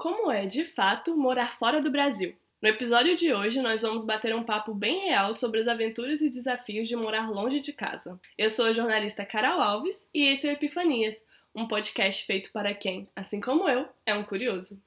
Como é, de fato, morar fora do Brasil? No episódio de hoje, nós vamos bater um papo bem real sobre as aventuras e desafios de morar longe de casa. Eu sou a jornalista Carol Alves e esse é o Epifanias, um podcast feito para quem, assim como eu, é um curioso.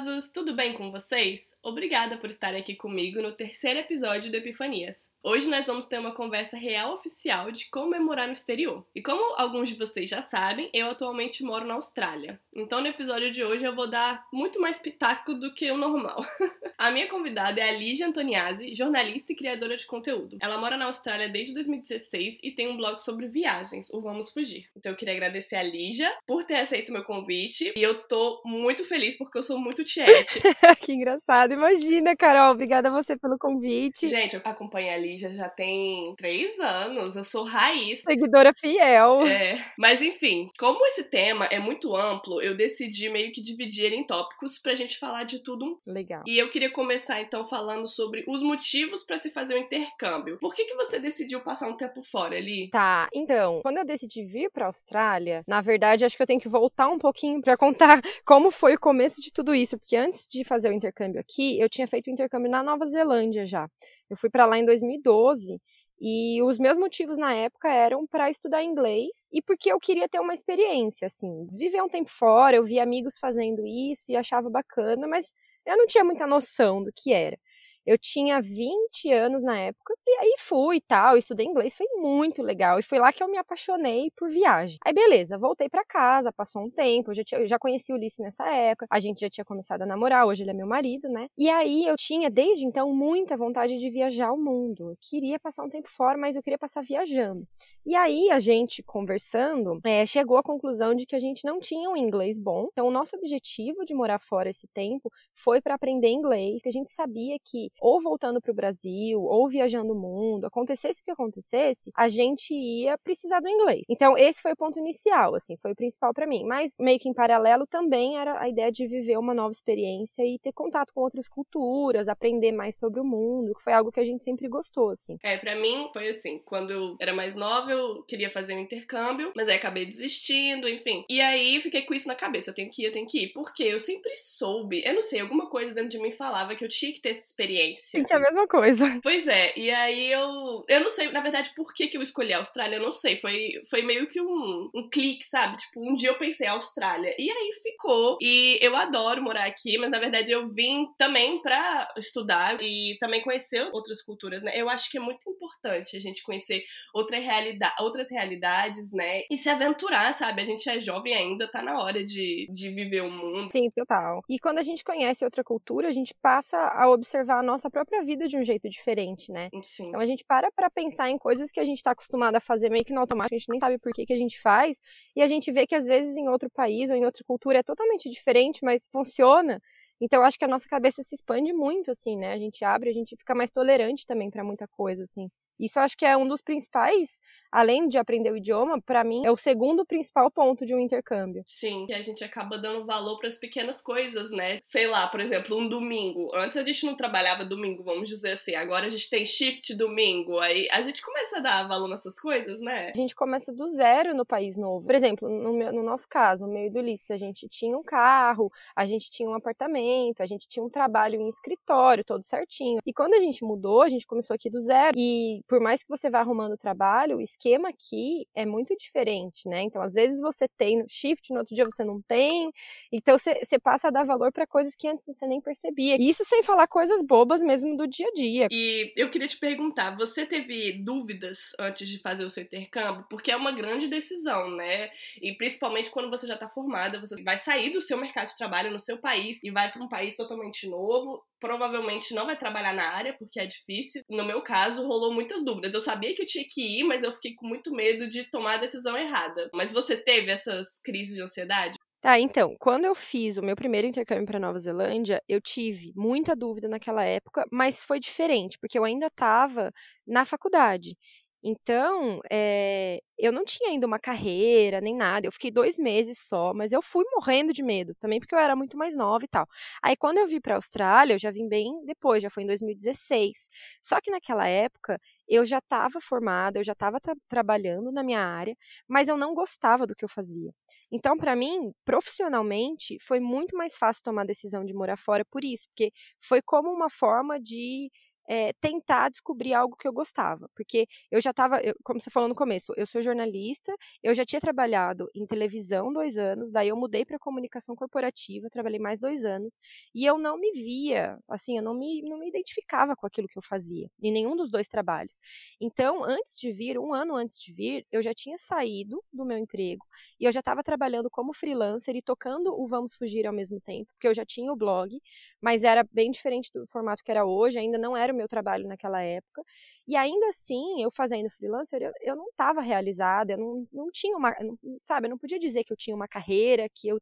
Curiosos, tudo bem com vocês? Obrigada por estarem aqui comigo no terceiro episódio do Epifanias. Hoje nós vamos ter uma conversa real oficial de como é no exterior. E como alguns de vocês já sabem, eu atualmente moro na Austrália. Então no episódio de hoje eu vou dar muito mais pitaco do que o normal. a minha convidada é a Lígia Antoniazzi, jornalista e criadora de conteúdo. Ela mora na Austrália desde 2016 e tem um blog sobre viagens, o Vamos Fugir. Então eu queria agradecer a Lígia por ter aceito meu convite e eu tô muito feliz porque eu sou muito tiete. que engraçado. Imagina, Carol. Obrigada a você pelo convite. Gente, eu acompanho a Lígia já tem três anos. Eu sou raiz. Seguidora fiel. É. Mas enfim, como esse tema é muito amplo, eu decidi meio que dividir ele em tópicos pra gente falar de tudo. Legal. E eu queria começar então falando sobre os motivos para se fazer o um intercâmbio. Por que, que você decidiu passar um tempo fora ali? Tá, então, quando eu decidi vir pra Austrália, na verdade, acho que eu tenho que voltar um pouquinho para contar como foi o começo de tudo isso, porque antes de fazer o intercâmbio aqui, eu tinha feito o intercâmbio na Nova Zelândia já. Eu fui para lá em 2012 e os meus motivos na época eram para estudar inglês e porque eu queria ter uma experiência, assim, viver um tempo fora. Eu via amigos fazendo isso e achava bacana, mas eu não tinha muita noção do que era. Eu tinha 20 anos na época, e aí fui e tal, estudei inglês, foi muito legal. E foi lá que eu me apaixonei por viagem. Aí beleza, voltei para casa, passou um tempo, eu já, tinha, eu já conheci o Ulisses nessa época, a gente já tinha começado a namorar, hoje ele é meu marido, né? E aí eu tinha, desde então, muita vontade de viajar ao mundo. Eu queria passar um tempo fora, mas eu queria passar viajando. E aí a gente, conversando, é, chegou à conclusão de que a gente não tinha um inglês bom. Então o nosso objetivo de morar fora esse tempo foi para aprender inglês, que a gente sabia que ou voltando para o Brasil, ou viajando o mundo, acontecesse o que acontecesse, a gente ia precisar do inglês. Então, esse foi o ponto inicial, assim, foi o principal para mim. Mas, meio que em paralelo, também era a ideia de viver uma nova experiência e ter contato com outras culturas, aprender mais sobre o mundo, que foi algo que a gente sempre gostou, assim. É, para mim foi assim, quando eu era mais nova, eu queria fazer um intercâmbio, mas aí acabei desistindo, enfim. E aí fiquei com isso na cabeça, eu tenho que ir, eu tenho que ir. Porque eu sempre soube, eu não sei, alguma coisa dentro de mim falava que eu tinha que ter essa experiência experiência. Senti a mesma coisa. Pois é, e aí eu. Eu não sei, na verdade, por que, que eu escolhi a Austrália, eu não sei. Foi, foi meio que um, um clique, sabe? Tipo, um dia eu pensei Austrália. E aí ficou. E eu adoro morar aqui, mas na verdade eu vim também pra estudar e também conhecer outras culturas, né? Eu acho que é muito importante a gente conhecer outra realidade, outras realidades, né? E se aventurar, sabe? A gente é jovem ainda, tá na hora de, de viver o mundo. Sim, total. E quando a gente conhece outra cultura, a gente passa a observar a nossa própria vida de um jeito diferente, né? Sim. Então a gente para pra pensar em coisas que a gente tá acostumado a fazer meio que no automático, a gente nem sabe por que, que a gente faz, e a gente vê que às vezes em outro país ou em outra cultura é totalmente diferente, mas funciona. Então, eu acho que a nossa cabeça se expande muito, assim, né? A gente abre, a gente fica mais tolerante também para muita coisa, assim. Isso eu acho que é um dos principais, além de aprender o idioma, para mim é o segundo principal ponto de um intercâmbio. Sim, que a gente acaba dando valor para as pequenas coisas, né? Sei lá, por exemplo, um domingo. Antes a gente não trabalhava domingo, vamos dizer assim. Agora a gente tem shift domingo. Aí a gente começa a dar valor nessas coisas, né? A gente começa do zero no país novo. Por exemplo, no, meu, no nosso caso, no meio do Ulisses, a gente tinha um carro, a gente tinha um apartamento, a gente tinha um trabalho em escritório, todo certinho. E quando a gente mudou, a gente começou aqui do zero. E por mais que você vá arrumando trabalho, o esquema aqui é muito diferente, né? Então, às vezes você tem shift, no outro dia você não tem. Então, você, passa a dar valor para coisas que antes você nem percebia. Isso sem falar coisas bobas mesmo do dia a dia. E eu queria te perguntar, você teve dúvidas antes de fazer o seu intercâmbio? Porque é uma grande decisão, né? E principalmente quando você já está formada, você vai sair do seu mercado de trabalho no seu país e vai para um país totalmente novo provavelmente não vai trabalhar na área, porque é difícil. No meu caso, rolou muitas dúvidas. Eu sabia que eu tinha que ir, mas eu fiquei com muito medo de tomar a decisão errada. Mas você teve essas crises de ansiedade? Tá, então, quando eu fiz o meu primeiro intercâmbio para Nova Zelândia, eu tive muita dúvida naquela época, mas foi diferente, porque eu ainda estava na faculdade. Então, é, eu não tinha ainda uma carreira nem nada. Eu fiquei dois meses só, mas eu fui morrendo de medo também porque eu era muito mais nova e tal. Aí, quando eu vim para a Austrália, eu já vim bem depois, já foi em 2016. Só que naquela época eu já estava formada, eu já estava tra trabalhando na minha área, mas eu não gostava do que eu fazia. Então, para mim, profissionalmente, foi muito mais fácil tomar a decisão de morar fora por isso, porque foi como uma forma de é, tentar descobrir algo que eu gostava. Porque eu já estava, como você falou no começo, eu sou jornalista, eu já tinha trabalhado em televisão dois anos, daí eu mudei para comunicação corporativa, trabalhei mais dois anos, e eu não me via, assim, eu não me, não me identificava com aquilo que eu fazia, em nenhum dos dois trabalhos. Então, antes de vir, um ano antes de vir, eu já tinha saído do meu emprego e eu já estava trabalhando como freelancer e tocando o Vamos Fugir ao mesmo tempo, porque eu já tinha o blog, mas era bem diferente do formato que era hoje, ainda não era o meu trabalho naquela época. E ainda assim, eu fazendo freelancer, eu, eu não estava realizada, eu não, não tinha uma, não, sabe, eu não podia dizer que eu tinha uma carreira, que eu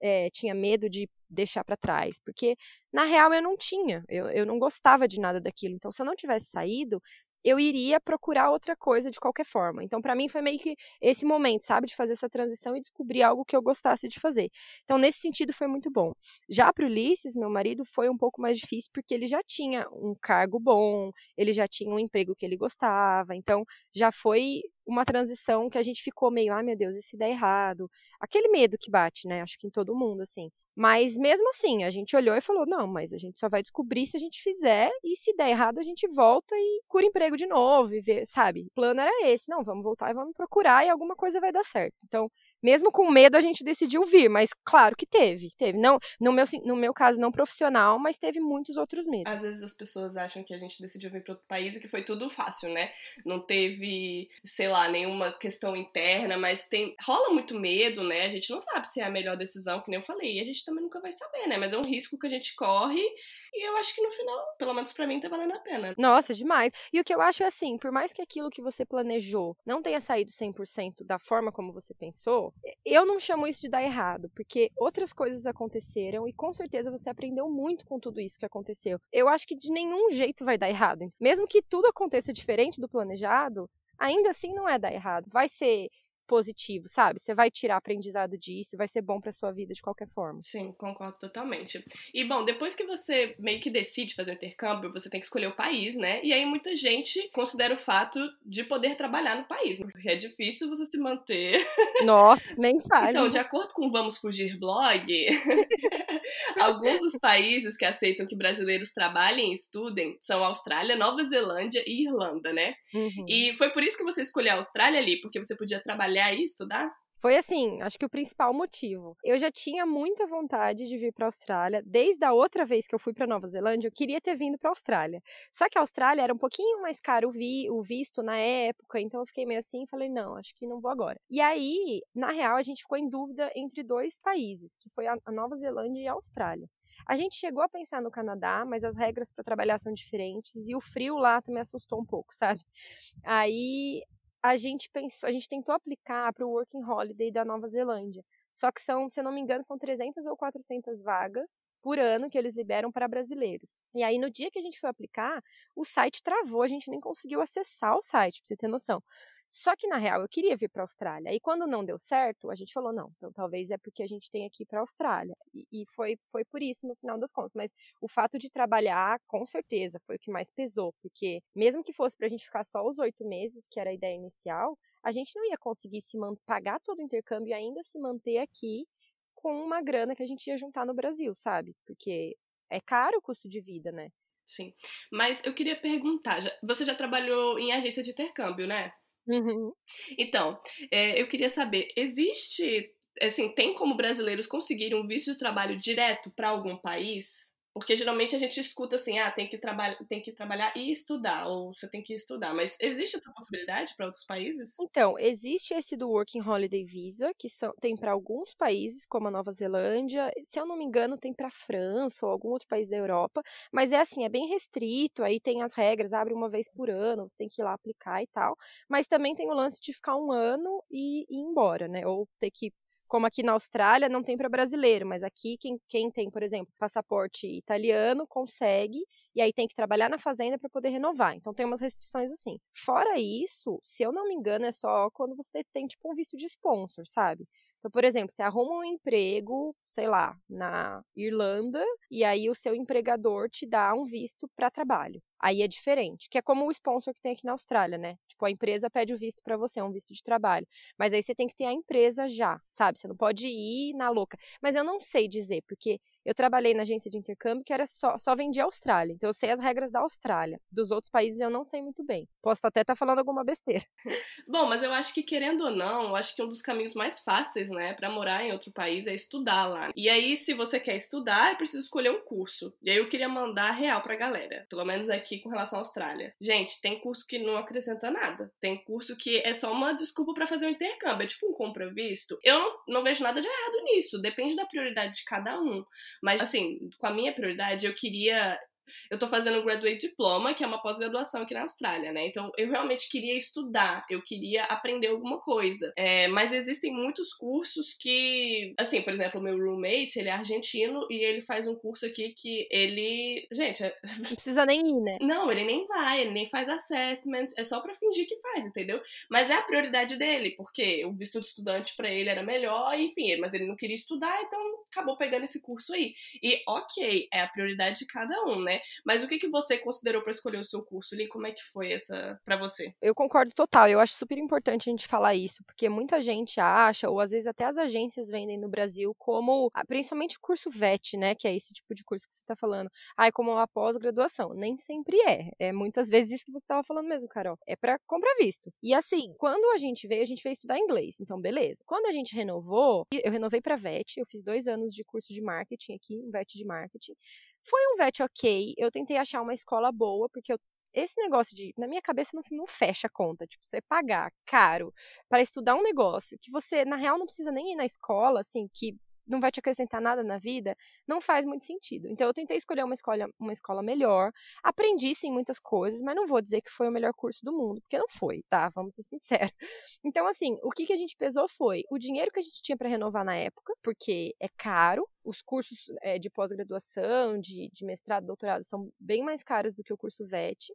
é, tinha medo de deixar para trás, porque na real eu não tinha, eu, eu não gostava de nada daquilo. Então, se eu não tivesse saído, eu iria procurar outra coisa de qualquer forma. Então, para mim, foi meio que esse momento, sabe, de fazer essa transição e descobrir algo que eu gostasse de fazer. Então, nesse sentido, foi muito bom. Já para Ulisses, meu marido, foi um pouco mais difícil porque ele já tinha um cargo bom, ele já tinha um emprego que ele gostava. Então, já foi uma transição que a gente ficou meio, ai meu Deus, e se der errado? Aquele medo que bate, né? Acho que em todo mundo, assim. Mas mesmo assim, a gente olhou e falou: não, mas a gente só vai descobrir se a gente fizer, e se der errado, a gente volta e cura emprego de novo, e vê, sabe? O plano era esse: não, vamos voltar e vamos procurar, e alguma coisa vai dar certo. Então, mesmo com medo, a gente decidiu vir, mas claro que teve. Teve. Não, no, meu, no meu caso, não profissional, mas teve muitos outros medos. Às vezes as pessoas acham que a gente decidiu vir para outro país e que foi tudo fácil, né? Não teve, sei lá, nenhuma questão interna, mas tem. rola muito medo, né? A gente não sabe se é a melhor decisão, que nem eu falei, e a gente também nunca vai saber, né? Mas é um risco que a gente corre e eu acho que no final, pelo menos para mim, tá valendo a pena. Nossa, demais. E o que eu acho é assim, por mais que aquilo que você planejou não tenha saído 100% da forma como você pensou, eu não chamo isso de dar errado, porque outras coisas aconteceram e com certeza você aprendeu muito com tudo isso que aconteceu. Eu acho que de nenhum jeito vai dar errado. Mesmo que tudo aconteça diferente do planejado, ainda assim não é dar errado. Vai ser positivo, sabe? Você vai tirar aprendizado disso, vai ser bom para sua vida de qualquer forma. Sim, concordo totalmente. E bom, depois que você meio que decide fazer o intercâmbio, você tem que escolher o país, né? E aí muita gente considera o fato de poder trabalhar no país, porque é difícil você se manter. Nossa, nem fale. Então, de acordo com o Vamos Fugir blog, alguns dos países que aceitam que brasileiros trabalhem e estudem são Austrália, Nova Zelândia e Irlanda, né? Uhum. E foi por isso que você escolheu a Austrália ali, porque você podia trabalhar trabalhar e estudar? Foi assim, acho que o principal motivo. Eu já tinha muita vontade de vir para a Austrália. Desde a outra vez que eu fui para Nova Zelândia, eu queria ter vindo para a Austrália. Só que a Austrália era um pouquinho mais caro vi, o visto na época, então eu fiquei meio assim e falei, não, acho que não vou agora. E aí, na real, a gente ficou em dúvida entre dois países, que foi a Nova Zelândia e a Austrália. A gente chegou a pensar no Canadá, mas as regras para trabalhar são diferentes e o frio lá também assustou um pouco, sabe? Aí a gente pensou, a gente tentou aplicar para o Working Holiday da Nova Zelândia. Só que são, se eu não me engano, são 300 ou 400 vagas por ano que eles liberam para brasileiros. E aí, no dia que a gente foi aplicar, o site travou, a gente nem conseguiu acessar o site, para você ter noção. Só que, na real, eu queria vir para a Austrália. E quando não deu certo, a gente falou, não, então talvez é porque a gente tem ir para a Austrália. E, e, foi, foi por isso, no final das contas. Mas o fato de trabalhar, com certeza, foi o que mais pesou. Porque mesmo que fosse para a gente ficar só os oito meses, que era a ideia inicial, a gente não ia conseguir se pagar todo o intercâmbio e ainda se manter aqui com uma grana que a gente ia juntar no Brasil, sabe? Porque é caro o custo de vida, né? Sim. Mas eu queria perguntar, você já trabalhou em agência de intercâmbio, né? Uhum. Então, é, eu queria saber, existe, assim, tem como brasileiros conseguirem um visto de trabalho direto para algum país? Porque geralmente a gente escuta assim, ah, tem que, traba tem que trabalhar e estudar, ou você tem que estudar. Mas existe essa possibilidade para outros países? Então, existe esse do Working Holiday Visa, que são, tem para alguns países, como a Nova Zelândia. Se eu não me engano, tem para França ou algum outro país da Europa. Mas é assim, é bem restrito, aí tem as regras, abre uma vez por ano, você tem que ir lá aplicar e tal. Mas também tem o lance de ficar um ano e ir embora, né? Ou ter que Como aqui na Austrália não tem para brasileiro, mas aqui quem, quem tem, por exemplo, passaporte italiano consegue e aí tem que trabalhar na fazenda para poder renovar. Então tem umas restrições assim. Fora isso, se eu não me engano, é só quando você tem tipo um visto de sponsor, sabe? Então, por exemplo, você arruma um emprego, sei lá, na Irlanda, e aí o seu empregador te dá um visto para trabalho. Aí é diferente, que é como o sponsor que tem aqui na Austrália, né? Tipo, a empresa pede o visto para você, é um visto de trabalho. Mas aí você tem que ter a empresa já, sabe? Você não pode ir na louca. Mas eu não sei dizer, porque eu trabalhei na agência de intercâmbio que era só, só vendia Austrália. Então eu sei as regras da Austrália. Dos outros países eu não sei muito bem. Posso até estar tá falando alguma besteira. Bom, mas eu acho que querendo ou não, eu acho que um dos caminhos mais fáceis, né, para morar em outro país é estudar lá. E aí, se você quer estudar, é preciso escolher um curso. E aí eu queria mandar real pra galera. Pelo menos aqui aqui com relação à Austrália. Gente, tem curso que não acrescenta nada. Tem curso que é só uma desculpa para fazer um intercâmbio. É tipo um compra-visto. Eu não, não vejo nada de errado nisso. Depende da prioridade de cada um. Mas, assim, com a minha prioridade, eu queria eu tô fazendo um Graduate Diploma, que é uma pós-graduação aqui na Austrália, né? Então, eu realmente queria estudar, eu queria aprender alguma coisa. É, mas existem muitos cursos que, assim, por exemplo, o meu roommate, ele é argentino e ele faz um curso aqui que ele. Gente. É... Não precisa nem ir, né? Não, ele nem vai, ele nem faz assessment, é só pra fingir que faz, entendeu? Mas é a prioridade dele, porque o visto de estudante para ele era melhor, enfim, mas ele não queria estudar, então acabou pegando esse curso aí. E ok, é a prioridade de cada um, né? Mas o que, que você considerou para escolher o seu curso ali? Como é que foi essa para você? Eu concordo total. Eu acho super importante a gente falar isso, porque muita gente acha, ou às vezes até as agências vendem no Brasil como, ah, principalmente o curso VET, né? Que é esse tipo de curso que você está falando. Ah, é como uma pós-graduação. Nem sempre é. É muitas vezes isso que você estava falando mesmo, Carol. É para comprar visto. E assim, quando a gente veio, a gente veio estudar inglês. Então, beleza. Quando a gente renovou, eu renovei para VET, eu fiz dois anos de curso de marketing aqui, um VET de marketing. Foi um VET ok, eu tentei achar uma escola boa, porque eu esse negócio de, na minha cabeça, não, não fecha a conta. Tipo, você pagar caro para estudar um negócio que você, na real, não precisa nem ir na escola, assim, que não vai te acrescentar nada na vida, não faz muito sentido. Então eu tentei escolher uma escola, uma escola melhor, aprendi sim muitas coisas, mas não vou dizer que foi o melhor curso do mundo, porque não foi, tá? Vamos ser sinceros. Então assim, o que, que a gente pesou foi o dinheiro que a gente tinha para renovar na época, porque é caro, os cursos é, de pós-graduação, de, de mestrado, doutorado são bem mais caros do que o curso VET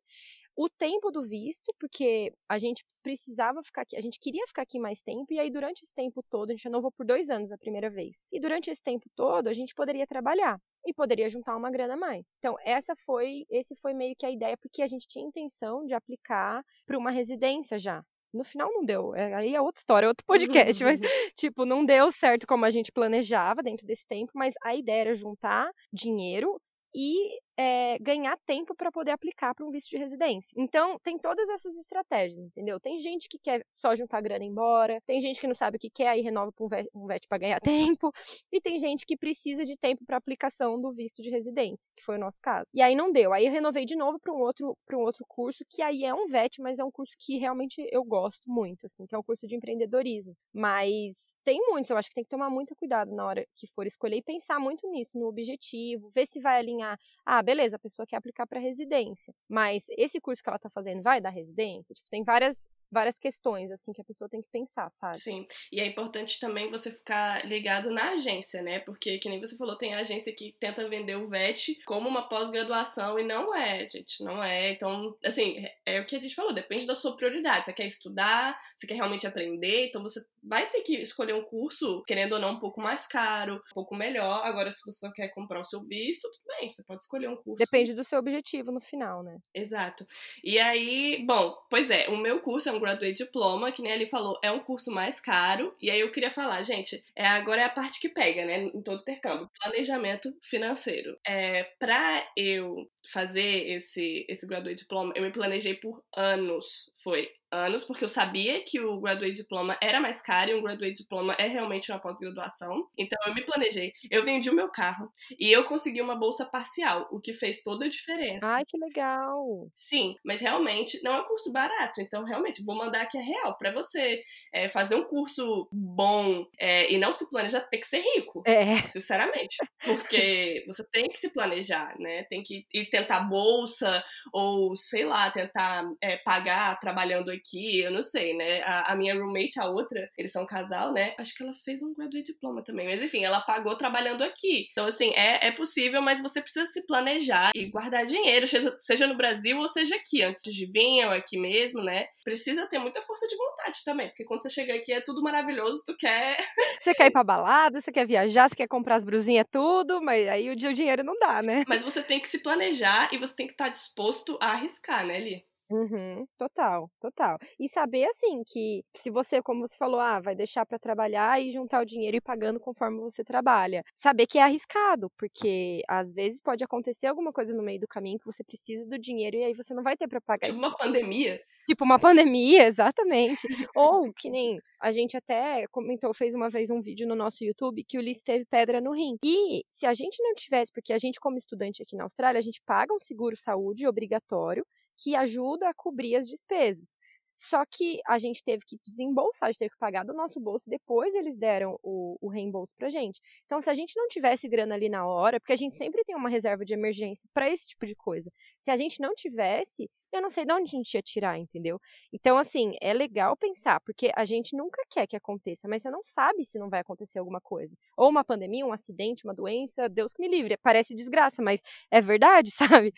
o tempo do visto, porque a gente precisava ficar aqui, a gente queria ficar aqui mais tempo, e aí durante esse tempo todo, a gente renovou por dois anos a primeira vez. E durante esse tempo todo, a gente poderia trabalhar e poderia juntar uma grana a mais. Então, essa foi, esse foi meio que a ideia, porque a gente tinha intenção de aplicar para uma residência já. No final não deu, é, aí é outra história, é outro podcast, mas, tipo, não deu certo como a gente planejava dentro desse tempo, mas a ideia era juntar dinheiro e é, ganhar tempo para poder aplicar para um visto de residência. Então, tem todas essas estratégias, entendeu? Tem gente que quer só juntar grana e ir embora, tem gente que não sabe o que quer, aí renova para um VET, um VET para ganhar tempo, e tem gente que precisa de tempo para aplicação do visto de residência, que foi o nosso caso. E aí não deu. Aí eu renovei de novo para um outro para um outro curso que aí é um VET, mas é um curso que realmente eu gosto muito, assim, que é um curso de empreendedorismo. Mas tem muitos, eu acho que tem que tomar muito cuidado na hora que for escolher e pensar muito nisso, no objetivo, ver se vai alinhar, ah, beleza, a pessoa quer aplicar para residência, mas esse curso que ela está fazendo vai dar residência? Tipo, tem várias várias questões, assim, que a pessoa tem que pensar, sabe? Sim. E é importante também você ficar ligado na agência, né? Porque, que nem você falou, tem agência que tenta vender o VET como uma pós-graduação e não é, gente. Não é. Então, assim, é o que a gente falou, depende da sua prioridade. Você quer estudar, você quer realmente aprender, então você vai ter que escolher um curso, querendo ou não, um pouco mais caro, um pouco melhor. Agora, se você quer comprar o seu visto, tudo bem, você pode escolher um curso. Depende do seu objetivo no final, né? Exato. E aí, bom, pois é, o meu curso é um um Graduate Diploma, que nem ele falou, é um curso mais caro. E aí eu queria falar, gente, é, agora é a parte que pega, né, em todo intercâmbio, planejamento financeiro. É, pra eu fazer esse, esse Graduate Diploma, eu me planejei por anos. Foi anos, porque eu sabia que o Graduate Diploma era mais caro e um Graduate Diploma é realmente uma pós-graduação. Então eu me planejei. Eu vendi o meu carro e eu consegui uma bolsa parcial, o que fez toda a diferença. Ai, que legal! Sim, mas realmente não é um curso barato. Então, realmente, vou mandar aqui a real. para você é, fazer um curso bom é, e não se planejar, tem que ser rico. É. Sinceramente. Porque você tem que se planejar, né? Tem que. E tentar bolsa ou, sei lá, tentar é, pagar trabalhando aqui, eu não sei, né? A, a, minha roommate, a outra, eles são um casal, né? Acho que ela fez um graduate diploma também, mas enfim, ela pagou trabalhando aqui. Então, assim, é, é possível, mas você precisa se planejar e guardar dinheiro, seja, seja no Brasil ou seja aqui, antes de vir ou aqui mesmo, né? Precisa ter muita força de vontade também, porque quando você chega aqui é tudo maravilhoso, tu quer. Você quer ir pra balada, você quer viajar, você quer comprar as brusinhas, tudo, mas aí o dinheiro não dá, né? Mas você tem que se planejar e você tem que estar disposto a arriscar, né, Li? Uhum, total, total. E saber assim que se você, como você falou, ah, vai deixar para trabalhar e juntar o dinheiro e ir pagando conforme você trabalha. Saber que é arriscado, porque às vezes pode acontecer alguma coisa no meio do caminho que você precisa do dinheiro e aí você não vai ter para pagar. Tipo uma pandemia. Tipo uma pandemia, exatamente. Ou que nem a gente até comentou, fez uma vez um vídeo no nosso YouTube que o Ulisses teve pedra no rim. E se a gente não tivesse, porque a gente como estudante aqui na Austrália, a gente paga um seguro saúde obrigatório que ajuda a cobrir as despesas. Só que a gente teve que desembolsar, a gente teve que pagar do nosso bolso, depois eles deram o, o reembolso pra gente. Então, se a gente não tivesse grana ali na hora, porque a gente sempre tem uma reserva de emergência para esse tipo de coisa, se a gente não tivesse, eu não sei de onde a gente ia tirar, entendeu? Então, assim, é legal pensar, porque a gente nunca quer que aconteça, mas você não sabe se não vai acontecer alguma coisa. Ou uma pandemia, um acidente, uma doença, Deus que me livre. Parece desgraça, mas é verdade, sabe?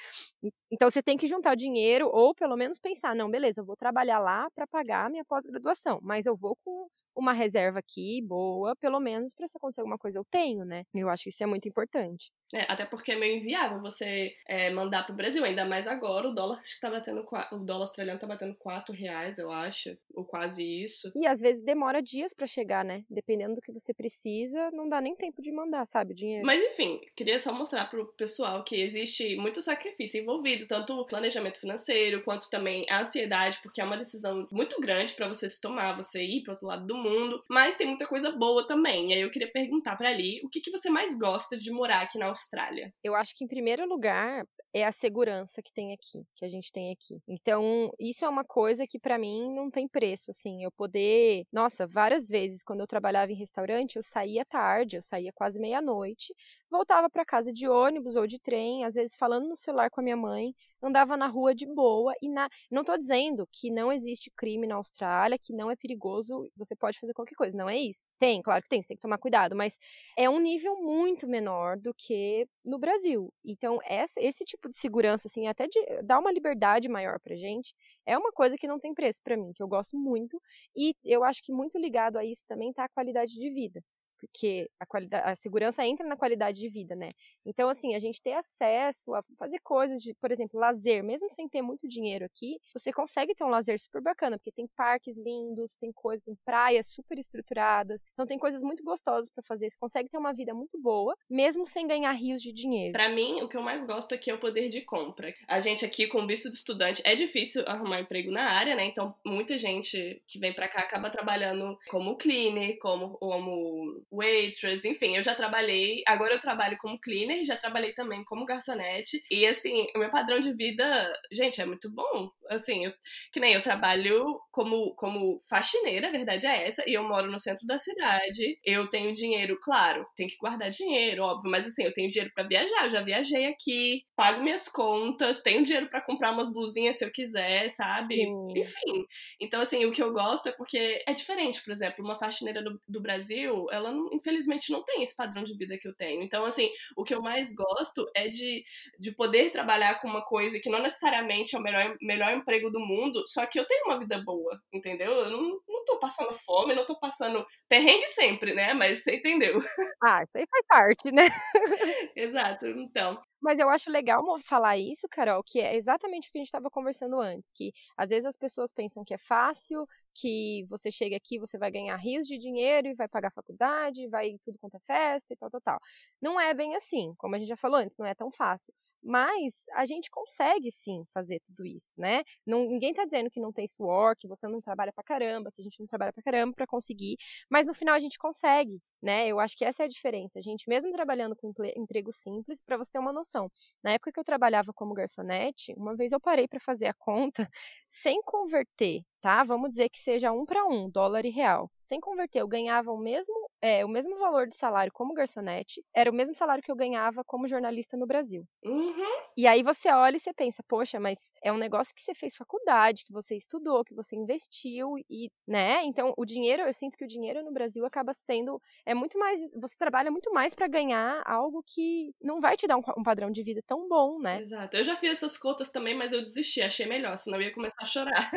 Então, você tem que juntar o dinheiro, ou pelo menos pensar, não, beleza, eu vou trabalhar lá para pagar a minha pós-graduação, mas eu vou com uma reserva aqui boa, pelo menos para se acontecer alguma coisa eu tenho, né? Eu acho que isso é muito importante. É, até porque é meio inviável você é, mandar pro Brasil, ainda mais agora, o dólar acho que tá batendo, o dólar australiano tá batendo 4 reais, eu acho, ou quase isso. E às vezes demora dias para chegar, né? Dependendo do que você precisa, não dá nem tempo de mandar, sabe, o dinheiro. Mas enfim, queria só mostrar pro pessoal que existe muito sacrifício envolvido, tanto o planejamento financeiro, quanto também a ansiedade, porque é uma decisão muito grande para você se tomar, você ir pro outro lado do mundo, mas tem muita coisa boa também. E aí eu queria perguntar para ali, o que, que você mais gosta de morar aqui na Austrália? Eu acho que, em primeiro lugar, é a segurança que tem aqui, que a gente tem aqui. Então, isso é uma coisa que para mim não tem preço, assim, eu poder, nossa, várias vezes quando eu trabalhava em restaurante, eu saía tarde, eu saía quase meia-noite, voltava para casa de ônibus ou de trem, às vezes falando no celular com a minha mãe, andava na rua de boa e na... não estou dizendo que não existe crime na Austrália, que não é perigoso, você pode fazer qualquer coisa, não é isso. Tem, claro que tem, você tem que tomar cuidado, mas é um nível muito menor do que no Brasil. Então, essa, esse tipo de segurança, assim, até de dar uma liberdade maior pra gente, é uma coisa que não tem preço para mim, que eu gosto muito, e eu acho que muito ligado a isso também está a qualidade de vida porque a, qualidade, a segurança entra na qualidade de vida, né? Então, assim, a gente ter acesso a fazer coisas de, por exemplo, lazer, mesmo sem ter muito dinheiro aqui, você consegue ter um lazer super bacana, porque tem parques lindos, tem coisas, tem praias super estruturadas, então tem coisas muito gostosas para fazer. Você consegue ter uma vida muito boa, mesmo sem ganhar rios de dinheiro. Para mim, o que eu mais gosto aqui é o poder de compra. A gente aqui, com visto de estudante, é difícil arrumar emprego na área, né? Então, muita gente que vem para cá acaba trabalhando como cleaner, como, como waitress, enfim, eu já trabalhei. Agora eu trabalho como cleaner, já trabalhei também como garçonete. E assim, o meu padrão de vida, gente, é muito bom. Assim, eu, que nem eu trabalho como, como faxineira, a verdade é essa, e eu moro no centro da cidade. Eu tenho dinheiro, claro, tenho que guardar dinheiro, óbvio, mas assim, eu tenho dinheiro para viajar, eu já viajei aqui, pago minhas contas, tenho dinheiro para comprar umas blusinhas se eu quiser, sabe? Sim. Enfim. Então, assim, o que eu gosto é porque é diferente, por exemplo, uma faxineira do, do Brasil, ela não, infelizmente não tem esse padrão de vida que eu tenho. Então, assim, o que eu mais gosto é de, de poder trabalhar com uma coisa que não necessariamente é o melhor, melhor emprego do mundo, só que eu tenho uma vida boa, entendeu? Eu não, não tô passando fome, não tô passando perrengue sempre, né? Mas você entendeu. Ah, isso aí faz parte, né? Exato. Então, mas eu acho legal falar isso, Carol, que é exatamente o que a gente estava conversando antes, que às vezes as pessoas pensam que é fácil, que você chega aqui, você vai ganhar rios de dinheiro e vai pagar faculdade, vai tudo quanto é festa e tal, tal, tal. Não é bem assim, como a gente já falou antes, não é tão fácil. Mas a gente consegue sim fazer tudo isso, né? Não, ninguém está dizendo que não tem suor, que você não trabalha pra caramba, que a gente não trabalha pra caramba para conseguir, mas no final a gente consegue, né? Eu acho que essa é a diferença. A gente, mesmo trabalhando com emprego simples, para você ter uma noção. Na época que eu trabalhava como garçonete, uma vez eu parei para fazer a conta sem converter, tá? Vamos dizer que seja um para um, dólar e real. Sem converter, eu ganhava o mesmo é, o mesmo valor de salário como garçonete, era o mesmo salário que eu ganhava como jornalista no Brasil. Uhum. E aí você olha e você pensa, poxa, mas é um negócio que você fez faculdade, que você estudou, que você investiu e, né? Então, o dinheiro, eu sinto que o dinheiro no Brasil acaba sendo é muito mais, você trabalha muito mais para ganhar algo que não vai te dar um, um, padrão de vida tão bom, né? Exato. Eu já fiz essas contas também, mas eu desisti, achei melhor, senão eu ia começar a chorar.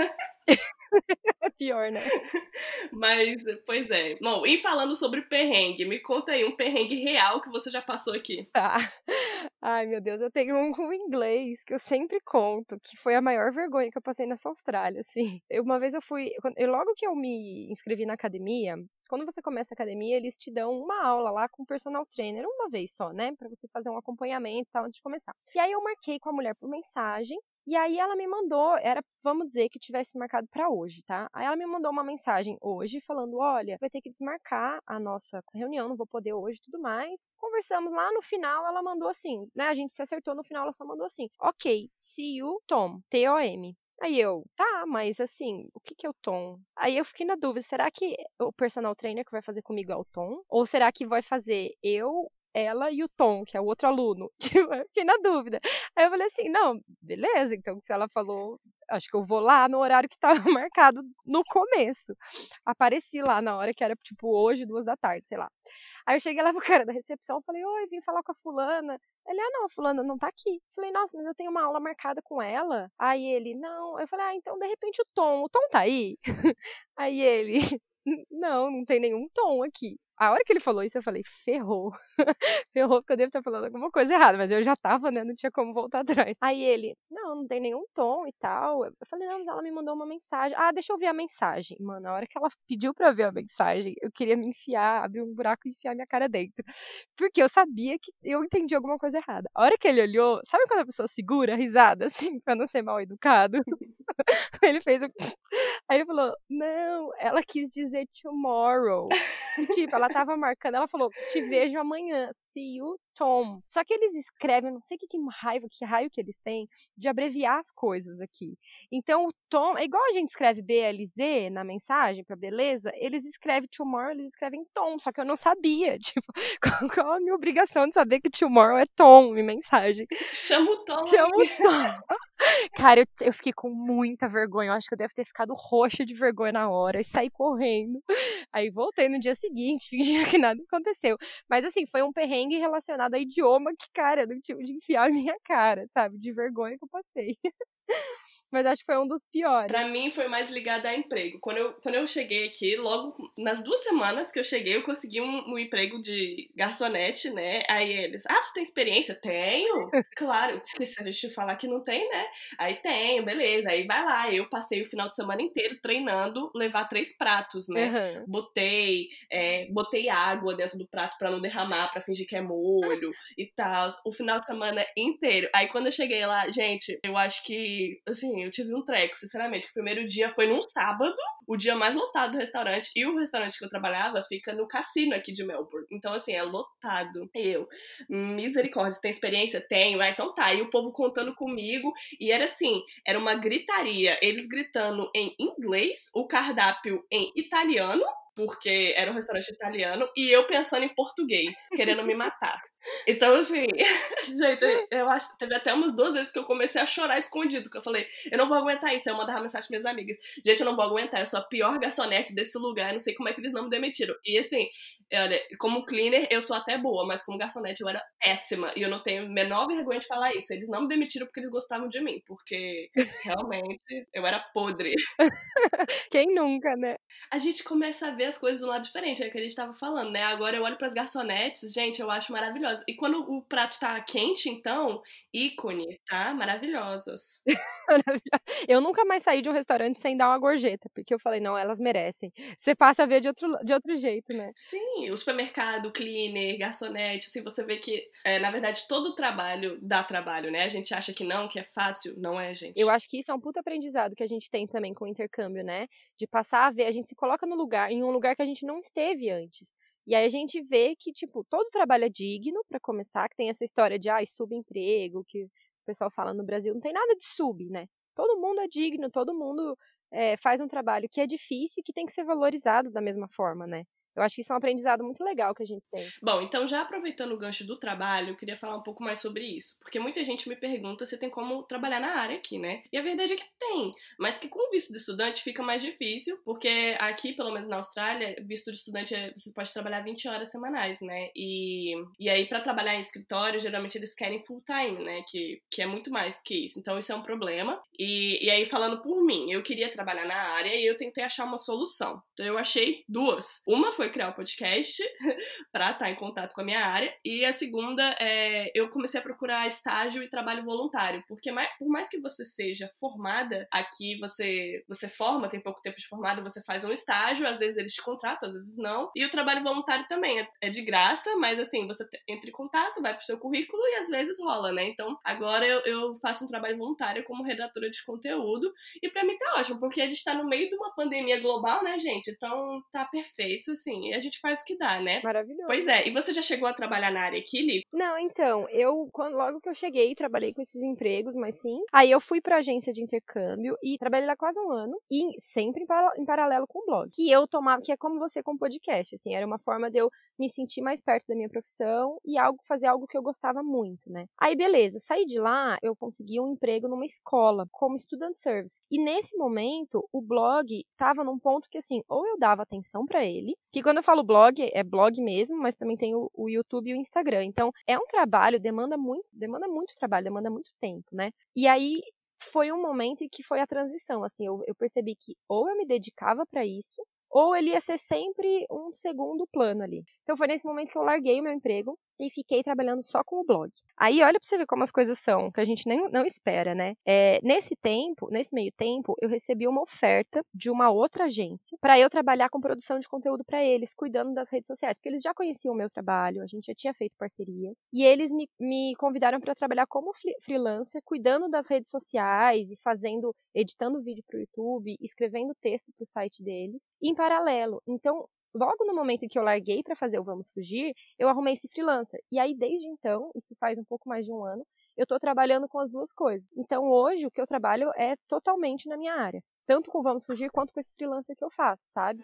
pior, né? Mas, pois é. Bom, e falando sobre perrengue, me conta aí um perrengue real que você já passou aqui. Tá. Ai, meu Deus, eu tenho um com inglês que eu sempre conto, que foi a maior vergonha que eu passei nessa Austrália, assim. Eu, uma vez eu fui, eu, logo que eu me inscrevi na academia, quando você começa a academia, eles te dão uma aula lá com o personal trainer, uma vez só, né? Pra você fazer um acompanhamento e tal, antes de começar. E aí eu marquei com a mulher por mensagem, e aí ela me mandou, era, vamos dizer, que tivesse marcado para hoje, tá? Aí ela me mandou uma mensagem hoje falando: "Olha, vai ter que desmarcar a nossa reunião, não vou poder hoje, tudo mais". Conversamos lá no final, ela mandou assim, né? A gente se acertou no final, ela só mandou assim: "OK, see you, Tom, T O M". Aí eu, tá, mas assim, o que que é o Tom? Aí eu fiquei na dúvida, será que o personal trainer que vai fazer comigo é o Tom? Ou será que vai fazer eu, ela e o Tom, que é o outro aluno. Tipo, eu fiquei na dúvida. Aí eu falei assim, não, beleza, então se ela falou, acho que eu vou lá no horário que estava marcado no começo. Apareci lá na hora que era, tipo, hoje, duas da tarde, sei lá. Aí eu cheguei lá pro cara da recepção, falei, oi, vim falar com a fulana. Ele, ah, não, fulana não tá aqui. Falei, nossa, mas eu tenho uma aula marcada com ela. Aí ele, não. Eu falei, ah, então de repente o Tom, o Tom tá aí? aí ele, não, não tem nenhum Tom aqui. A hora que ele falou isso, eu falei, ferrou. ferrou, porque eu devo estar falando alguma coisa errada, mas eu já tava, né? Não tinha como voltar atrás. Aí ele, não, não tem nenhum tom e tal. Eu falei, não, mas ela me mandou uma mensagem. Ah, deixa eu ver a mensagem. Mano, a hora que ela pediu pra ver a mensagem, eu queria me enfiar, abrir um buraco e enfiar minha cara dentro. Porque eu sabia que eu entendi alguma coisa errada. A hora que ele olhou, sabe quando a pessoa segura a risada, assim, pra não ser mal educado? ele fez. Aí ele falou, não, ela quis dizer tomorrow. Tipo, ela tava marcando, ela falou, te vejo amanhã, see you, Tom. Só que eles escrevem, eu não sei que, que raiva, que raio que eles têm de abreviar as coisas aqui. Então, o Tom, é igual a gente escreve BLZ na mensagem pra beleza, eles escrevem tomorrow, eles escrevem Tom, só que eu não sabia, tipo, qual a minha obrigação de saber que tomorrow é Tom em mensagem? Chama o Tom. Chama o Tom. Cara, eu, eu fiquei com muita vergonha. Eu acho que eu devo ter ficado roxa de vergonha na hora e saí correndo. Aí voltei no dia seguinte, fingindo que nada aconteceu. Mas assim, foi um perrengue relacionado a idioma que, cara, não tinha de enfiar a minha cara, sabe? De vergonha que eu passei. mas acho que foi um dos piores. Pra mim foi mais ligado a emprego. Quando eu, quando eu cheguei aqui, logo nas duas semanas que eu cheguei, eu consegui um, um emprego de garçonete, né? Aí eles, ah, você tem experiência? Tenho! claro, se a gente falar que não tem, né? Aí tenho, beleza. Aí vai lá. Eu passei o final de semana inteiro treinando levar três pratos, né? Uhum. Botei, é, botei água dentro do prato para não derramar, para fingir que é molho e tal. O final de semana inteiro. Aí quando eu cheguei lá, gente, eu acho que, assim, eu tive um treco, sinceramente. O primeiro dia foi num sábado, o dia mais lotado do restaurante. E o restaurante que eu trabalhava fica no cassino aqui de Melbourne. Então, assim, é lotado. Eu, misericórdia, tem experiência? Tenho. Ah, então tá. E o povo contando comigo. E era assim, era uma gritaria. Eles gritando em inglês, o cardápio em italiano porque era um restaurante italiano, e eu pensando em português, querendo me matar. Então, assim, gente, eu acho teve até umas duas vezes que eu comecei a chorar escondido, que eu falei, eu não vou aguentar isso. Aí eu mandava mensagem para minhas amigas, gente, eu não vou aguentar, eu sou a pior garçonete desse lugar, não sei como é que eles não me demitiram. E assim, olha, como cleaner eu sou até boa, mas como garçonete eu era péssima. E eu não tenho a menor vergonha de falar isso. Eles não me demitiram porque eles gostavam de mim, porque realmente eu era podre. Quem nunca, né? A gente começa a ver as coisas do lado diferente, é o que a gente tava falando, né? Agora eu olho para as garçonetes, gente, eu acho maravilhosas. E quando o prato tá quente, então, ícone, tá? Maravilhosas. eu nunca mais saí de um restaurante sem dar uma gorjeta, porque eu falei, não, elas merecem. Você passa a ver de outro, de outro jeito, né? Sim, o supermercado, cleaner, garçonete, assim, você vê que, é, na verdade, todo trabalho dá trabalho, né? A gente acha que não, que é fácil, não é, gente. Eu acho que isso é um puta aprendizado que a gente tem também com o intercâmbio, né? De passar a ver, a gente se coloca no lugar, em um lugar que a gente não esteve antes. E aí a gente vê que, tipo, todo trabalho é digno, para começar, que tem essa história de, ah, subemprego, que o pessoal fala no Brasil, não tem nada de sub, né? Todo mundo é digno, todo mundo é, faz um trabalho que é difícil e que tem que ser valorizado da mesma forma, né? Eu acho que isso é um aprendizado muito legal que a gente tem. Bom, então já aproveitando o gancho do trabalho, eu queria falar um pouco mais sobre isso. Porque muita gente me pergunta se tem como trabalhar na área aqui, né? E a verdade é que tem. Mas que com o visto de estudante fica mais difícil, porque aqui, pelo menos na Austrália, visto de estudante é, você pode trabalhar 20 horas semanais, né? E, e aí, para trabalhar em escritório, geralmente eles querem full time, né? Que, que é muito mais que isso. Então, isso é um problema. E, e aí, falando por mim, eu queria trabalhar na área e eu tentei achar uma solução. Então, eu achei duas. Uma foi foi criar um podcast para estar tá em contato com a minha área. E a segunda é eu comecei a procurar estágio e trabalho voluntário, porque mais, por mais que você seja formada aqui, você você forma, tem pouco tempo de formada, você faz um estágio, às vezes eles te contratam, às vezes não. E o trabalho voluntário também é, é de graça, mas assim, você entra em contato, vai pro seu currículo e às vezes rola, né? Então, agora eu, eu faço um trabalho voluntário como redatora de conteúdo e para mim tá ótimo, porque a gente tá no meio de uma pandemia global, né, gente? Então tá perfeito, assim assim, a gente faz o que dá, né? Maravilhoso. Pois é, e você já chegou a trabalhar na área aqui, Liv? Não, então, eu, quando, logo que eu cheguei, trabalhei com esses empregos, mas sim. Aí eu fui pra agência de intercâmbio e trabalhei lá quase um ano, e sempre em, para, em paralelo com o blog. Que eu tomava, que é como você com podcast, assim, era uma forma de eu me sentir mais perto da minha profissão e algo fazer algo que eu gostava muito, né? Aí beleza, eu saí de lá, eu consegui um emprego numa escola como student service. E nesse momento, o blog tava num ponto que assim, ou eu dava atenção para ele, que quando eu falo blog, é blog mesmo, mas também tem o, o YouTube e o Instagram. Então, é um trabalho, demanda muito, demanda muito trabalho, demanda muito tempo, né? E aí foi um momento em que foi a transição, assim, eu, eu percebi que ou eu me dedicava para isso, ou ele ia ser sempre um segundo plano ali. Então foi nesse momento que eu larguei o meu emprego e fiquei trabalhando só com o blog. Aí olha para você ver como as coisas são, que a gente nem, não espera, né? É, nesse tempo, nesse meio tempo, eu recebi uma oferta de uma outra agência para eu trabalhar com produção de conteúdo para eles, cuidando das redes sociais, porque eles já conheciam o meu trabalho, a gente já tinha feito parcerias, e eles me, me convidaram para trabalhar como freelancer, cuidando das redes sociais e fazendo, editando vídeo para o YouTube, escrevendo texto para o site deles, em paralelo. Então, logo no momento em que eu larguei para fazer o Vamos Fugir, eu arrumei esse freelancer. E aí, desde então, isso faz um pouco mais de um ano, eu estou trabalhando com as duas coisas. Então, hoje, o que eu trabalho é totalmente na minha área. Tanto com Vamos Fugir, quanto com esse freelancer que eu faço, sabe?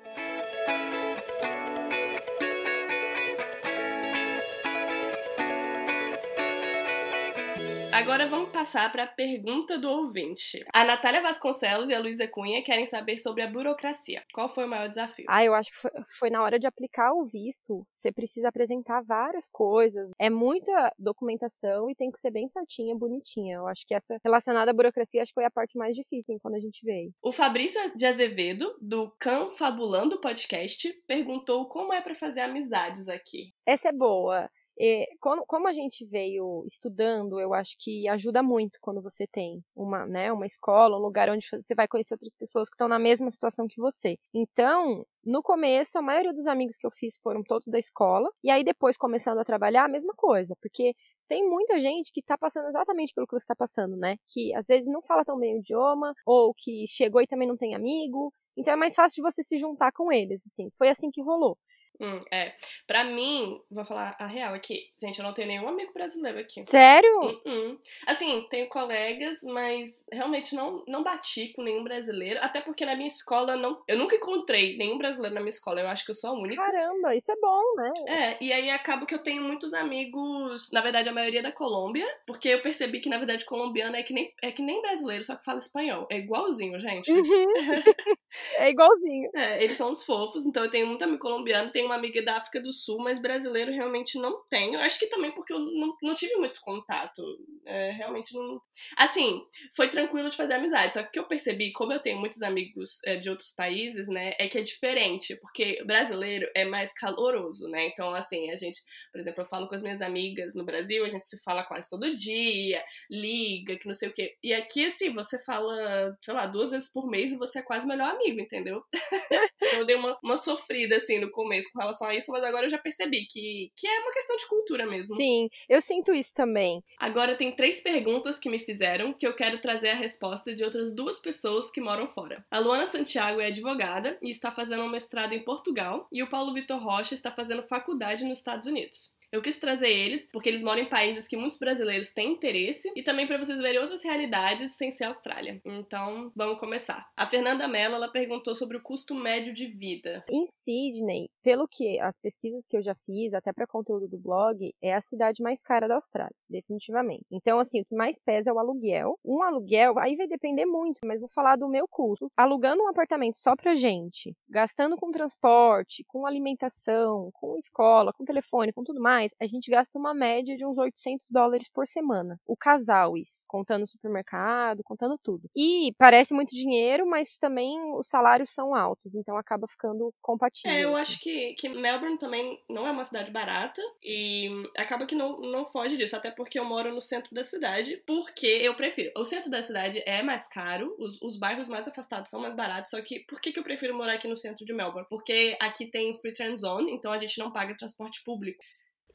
Agora vamos passar para a pergunta do ouvinte. A Natália Vasconcelos e a Luísa Cunha querem saber sobre a burocracia. Qual foi o maior desafio? Ah, eu acho que foi, foi na hora de aplicar o visto. Você precisa apresentar várias coisas. É muita documentação e tem que ser bem certinha, bonitinha. Eu acho que essa relacionada à burocracia acho que foi a parte mais difícil hein, quando a gente veio. O Fabrício de Azevedo, do Can Fabulando Podcast, perguntou como é para fazer amizades aqui. Essa é boa. E, quando, como a gente veio estudando, eu acho que ajuda muito quando você tem uma, né, uma escola, um lugar onde você vai conhecer outras pessoas que estão na mesma situação que você. Então, no começo, a maioria dos amigos que eu fiz foram todos da escola, e aí depois, começando a trabalhar, a mesma coisa, porque tem muita gente que está passando exatamente pelo que você está passando, né? Que às vezes não fala tão bem o idioma, ou que chegou e também não tem amigo, então é mais fácil de você se juntar com eles, assim. Foi assim que rolou. Hum, é. Pra mim, vou falar a real aqui. Gente, eu não tenho nenhum amigo brasileiro aqui. Sério? Uh -uh. Assim, tenho colegas, mas realmente não, não bati com nenhum brasileiro. Até porque na minha escola não. Eu nunca encontrei nenhum brasileiro na minha escola. Eu acho que eu sou a única. Caramba, isso é bom, né? É, e aí acabo que eu tenho muitos amigos, na verdade, a maioria da Colômbia, porque eu percebi que, na verdade, colombiano é que nem, é que nem brasileiro, só que fala espanhol. É igualzinho, gente. Uhum. é igualzinho. É, eles são os fofos, então eu tenho muito amigo colombiano, tenho uma amiga da África do Sul, mas brasileiro realmente não tenho. Acho que também porque eu não, não tive muito contato. É, realmente não. Assim, foi tranquilo de fazer amizade. Só que o que eu percebi, como eu tenho muitos amigos é, de outros países, né, é que é diferente, porque brasileiro é mais caloroso, né? Então, assim, a gente, por exemplo, eu falo com as minhas amigas no Brasil, a gente se fala quase todo dia, liga, que não sei o quê. E aqui, assim, você fala, sei lá, duas vezes por mês e você é quase melhor amigo, entendeu? então, eu dei uma, uma sofrida, assim, no começo com relação a isso, mas agora eu já percebi que, que é uma questão de cultura mesmo. Sim, eu sinto isso também. Agora tem três perguntas que me fizeram que eu quero trazer a resposta de outras duas pessoas que moram fora. A Luana Santiago é advogada e está fazendo um mestrado em Portugal, e o Paulo Vitor Rocha está fazendo faculdade nos Estados Unidos. Eu quis trazer eles porque eles moram em países que muitos brasileiros têm interesse e também para vocês verem outras realidades sem ser Austrália. Então, vamos começar. A Fernanda Mello, ela perguntou sobre o custo médio de vida. Em Sydney, pelo que as pesquisas que eu já fiz, até para conteúdo do blog, é a cidade mais cara da Austrália, definitivamente. Então, assim, o que mais pesa é o aluguel. Um aluguel, aí vai depender muito, mas vou falar do meu custo. Alugando um apartamento só pra gente, gastando com transporte, com alimentação, com escola, com telefone, com tudo mais, a gente gasta uma média de uns 800 dólares por semana. O casal, isso. Contando o supermercado, contando tudo. E parece muito dinheiro, mas também os salários são altos, então acaba ficando compatível. É, eu acho que, que Melbourne também não é uma cidade barata e acaba que não, não foge disso, até porque eu moro no centro da cidade, porque eu prefiro. O centro da cidade é mais caro, os, os bairros mais afastados são mais baratos, só que por que, que eu prefiro morar aqui no centro de Melbourne? Porque aqui tem free trend zone, então a gente não paga transporte público.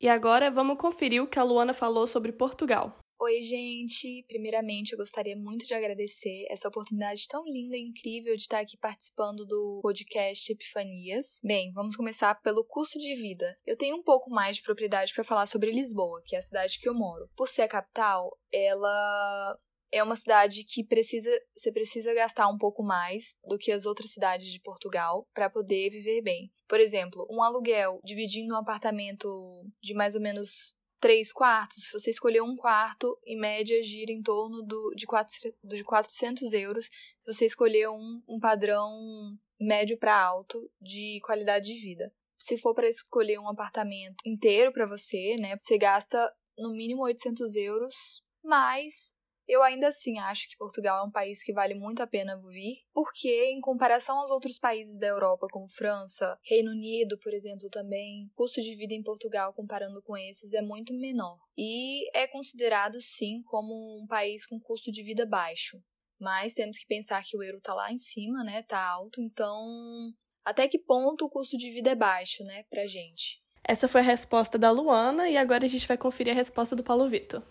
E agora vamos conferir o que a Luana falou sobre Portugal. Oi, gente! Primeiramente, eu gostaria muito de agradecer essa oportunidade tão linda e incrível de estar aqui participando do podcast Epifanias. Bem, vamos começar pelo custo de vida. Eu tenho um pouco mais de propriedade para falar sobre Lisboa, que é a cidade que eu moro. Por ser a capital, ela é uma cidade que precisa, você precisa gastar um pouco mais do que as outras cidades de Portugal para poder viver bem. Por exemplo, um aluguel dividindo um apartamento de mais ou menos três quartos, se você escolher um quarto, em média gira em torno do, de, quatro, de 400 euros. Se você escolher um, um padrão médio para alto de qualidade de vida. Se for para escolher um apartamento inteiro para você, né, você gasta no mínimo 800 euros, mais eu ainda assim acho que Portugal é um país que vale muito a pena vir, porque, em comparação aos outros países da Europa, como França, Reino Unido, por exemplo, também, o custo de vida em Portugal, comparando com esses, é muito menor. E é considerado, sim, como um país com custo de vida baixo. Mas temos que pensar que o euro está lá em cima, né? Tá alto, então até que ponto o custo de vida é baixo, né, pra gente? Essa foi a resposta da Luana e agora a gente vai conferir a resposta do Paulo Vitor.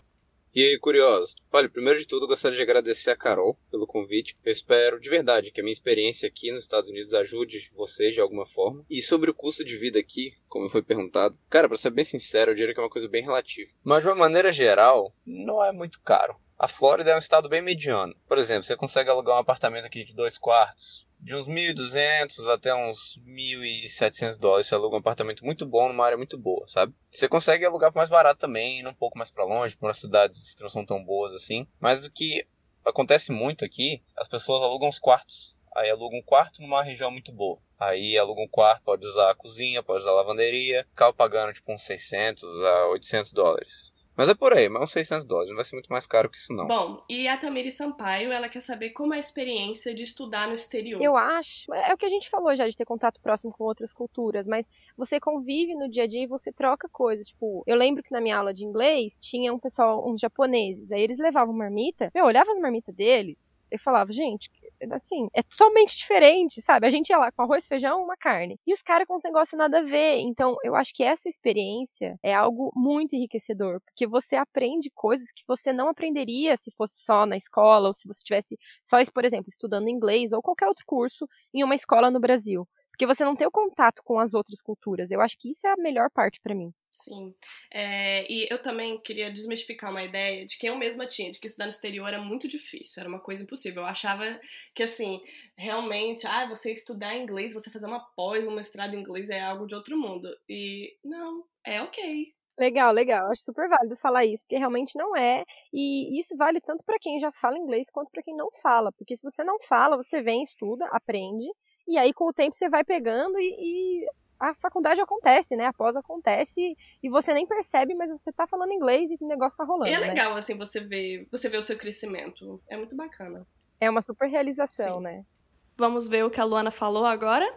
E aí, curiosos? Olha, primeiro de tudo, gostaria de agradecer a Carol pelo convite. Eu espero de verdade que a minha experiência aqui nos Estados Unidos ajude vocês de alguma forma. E sobre o custo de vida aqui, como foi perguntado, cara, para ser bem sincero, eu diria que é uma coisa bem relativa. Mas de uma maneira geral, não é muito caro. A Flórida é um estado bem mediano. Por exemplo, você consegue alugar um apartamento aqui de dois quartos, de uns 1.200 até uns 1.700 dólares. Você aluga um apartamento muito bom numa área muito boa, sabe? Você consegue alugar mais barato também, indo um pouco mais para longe, para cidades que não são tão boas assim. Mas o que acontece muito aqui, as pessoas alugam os quartos. Aí aluga um quarto numa região muito boa. Aí aluga um quarto, pode usar a cozinha, pode usar a lavanderia, acaba pagando tipo uns 600 a 800 dólares. Mas é por aí, mas uns 600 dólares, não vai ser muito mais caro que isso não. Bom, e a Tamiri Sampaio, ela quer saber como é a experiência de estudar no exterior. Eu acho, é o que a gente falou já, de ter contato próximo com outras culturas, mas você convive no dia a dia e você troca coisas, tipo, eu lembro que na minha aula de inglês tinha um pessoal, uns japoneses, aí eles levavam marmita, eu olhava na marmita deles, eu falava, gente, assim, é totalmente diferente, sabe? A gente ia lá com arroz, feijão, uma carne. E os caras com um negócio nada a ver. Então, eu acho que essa experiência é algo muito enriquecedor, porque você aprende coisas que você não aprenderia se fosse só na escola, ou se você tivesse só, por exemplo, estudando inglês ou qualquer outro curso em uma escola no Brasil. Porque você não tem o contato com as outras culturas. Eu acho que isso é a melhor parte para mim. Sim. É, e eu também queria desmistificar uma ideia de que eu mesma tinha, de que estudar no exterior era muito difícil, era uma coisa impossível. Eu achava que, assim, realmente, ah, você estudar inglês, você fazer uma pós, um mestrado em inglês é algo de outro mundo. E não, é ok. Legal, legal. Acho super válido falar isso, porque realmente não é. E isso vale tanto para quem já fala inglês quanto para quem não fala. Porque se você não fala, você vem, estuda, aprende, e aí com o tempo você vai pegando e, e a faculdade acontece, né? A pós acontece e você nem percebe, mas você tá falando inglês e o negócio tá rolando. E é né? legal, né? assim, você ver, você ver o seu crescimento. É muito bacana. É uma super realização, Sim. né? Vamos ver o que a Luana falou agora?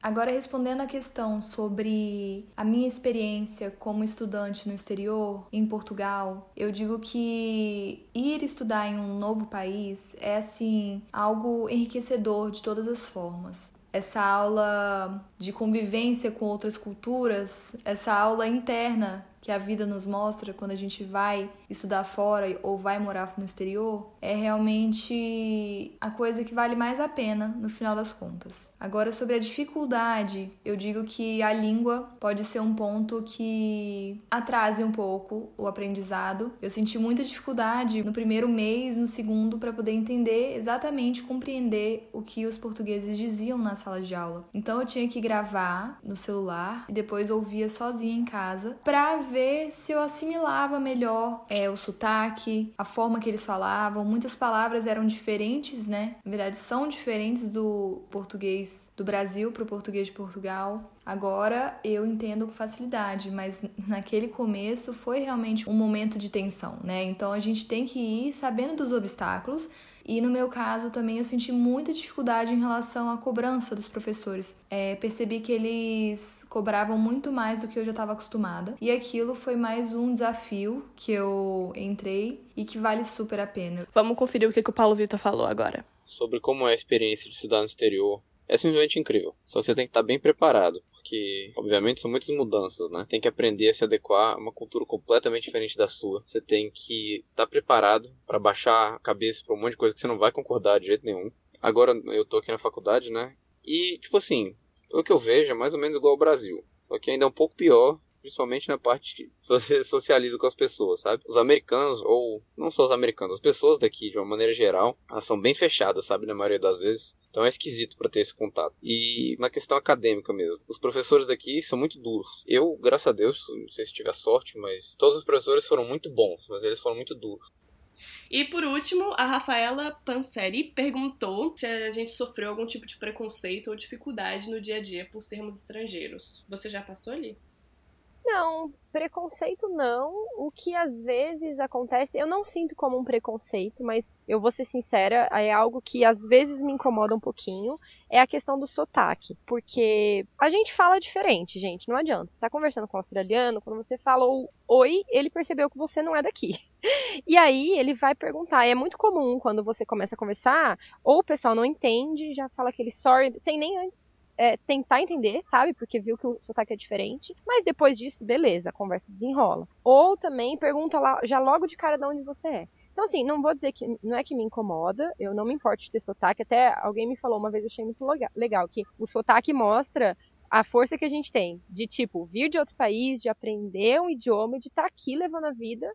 Agora, respondendo a questão sobre a minha experiência como estudante no exterior, em Portugal, eu digo que ir estudar em um novo país é, assim, algo enriquecedor de todas as formas. Essa aula de convivência com outras culturas, essa aula interna que a vida nos mostra quando a gente vai estudar fora ou vai morar no exterior é realmente a coisa que vale mais a pena no final das contas. Agora, sobre a dificuldade, eu digo que a língua pode ser um ponto que atrase um pouco o aprendizado. Eu senti muita dificuldade no primeiro mês, no segundo, para poder entender exatamente, compreender o que os portugueses diziam na sala de aula. Então eu tinha que gravar no celular e depois ouvia sozinha em casa para ver se eu assimilava melhor é, o sotaque, a forma que eles falavam. Muitas palavras eram diferentes, né? Na verdade, são diferentes do português do Brasil para o português de Portugal. Agora eu entendo com facilidade, mas naquele começo foi realmente um momento de tensão, né? Então a gente tem que ir sabendo dos obstáculos e no meu caso também eu senti muita dificuldade em relação à cobrança dos professores. É, percebi que eles cobravam muito mais do que eu já estava acostumada. E aquilo foi mais um desafio que eu entrei e que vale super a pena. Vamos conferir o que, que o Paulo Vitor falou agora. Sobre como é a experiência de estudar no exterior. É simplesmente incrível. Só você tem que estar bem preparado porque, obviamente, são muitas mudanças, né? Tem que aprender a se adequar a uma cultura completamente diferente da sua. Você tem que estar preparado para baixar a cabeça para um monte de coisa que você não vai concordar de jeito nenhum. Agora eu tô aqui na faculdade, né? E, tipo assim, pelo que eu vejo, é mais ou menos igual ao Brasil. Só que ainda é um pouco pior principalmente na parte que você socializa com as pessoas, sabe? Os americanos, ou não só os americanos, as pessoas daqui, de uma maneira geral, elas são bem fechadas, sabe? Na maioria das vezes. Então é esquisito para ter esse contato. E na questão acadêmica mesmo, os professores daqui são muito duros. Eu, graças a Deus, não sei se tive a sorte, mas todos os professores foram muito bons, mas eles foram muito duros. E por último, a Rafaela Panseri perguntou se a gente sofreu algum tipo de preconceito ou dificuldade no dia a dia por sermos estrangeiros. Você já passou ali? Não, preconceito não. O que às vezes acontece, eu não sinto como um preconceito, mas eu vou ser sincera, é algo que às vezes me incomoda um pouquinho, é a questão do sotaque. Porque a gente fala diferente, gente, não adianta. Você tá conversando com um australiano, quando você fala oi, ele percebeu que você não é daqui. E aí ele vai perguntar. E é muito comum quando você começa a conversar, ou o pessoal não entende, já fala aquele sorry, sem nem antes é, tentar entender, sabe? Porque viu que o sotaque é diferente. Mas depois disso, beleza, a conversa desenrola. Ou também pergunta lá, já logo de cara de onde você é. Então, assim, não vou dizer que não é que me incomoda, eu não me importo de ter sotaque. Até alguém me falou uma vez, eu achei muito legal, que o sotaque mostra a força que a gente tem de, tipo, vir de outro país, de aprender um idioma e de estar tá aqui levando a vida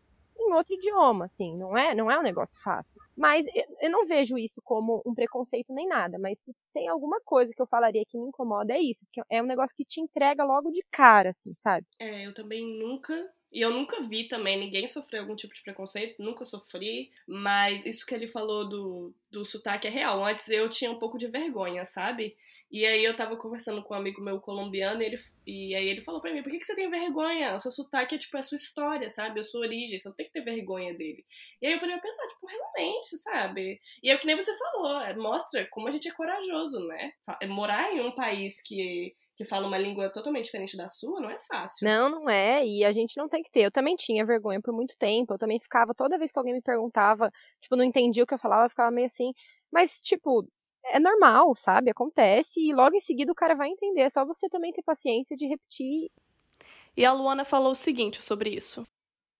em outro idioma, assim, não é, não é um negócio fácil. Mas eu não vejo isso como um preconceito nem nada, mas se tem alguma coisa que eu falaria que me incomoda é isso, porque é um negócio que te entrega logo de cara, assim, sabe? É, eu também nunca e eu nunca vi também ninguém sofrer algum tipo de preconceito, nunca sofri, mas isso que ele falou do, do sotaque é real. Antes eu tinha um pouco de vergonha, sabe? E aí eu tava conversando com um amigo meu colombiano e, ele, e aí ele falou pra mim: por que, que você tem vergonha? O seu sotaque é tipo a sua história, sabe? A sua origem, você não tem que ter vergonha dele. E aí eu parei a pensar, tipo, realmente, sabe? E é o que nem você falou, é, mostra como a gente é corajoso, né? Morar em um país que que fala uma língua totalmente diferente da sua, não é fácil. Não, não é, e a gente não tem que ter. Eu também tinha vergonha por muito tempo, eu também ficava, toda vez que alguém me perguntava, tipo, não entendia o que eu falava, eu ficava meio assim. Mas, tipo, é normal, sabe? Acontece, e logo em seguida o cara vai entender. É só você também ter paciência de repetir. E a Luana falou o seguinte sobre isso.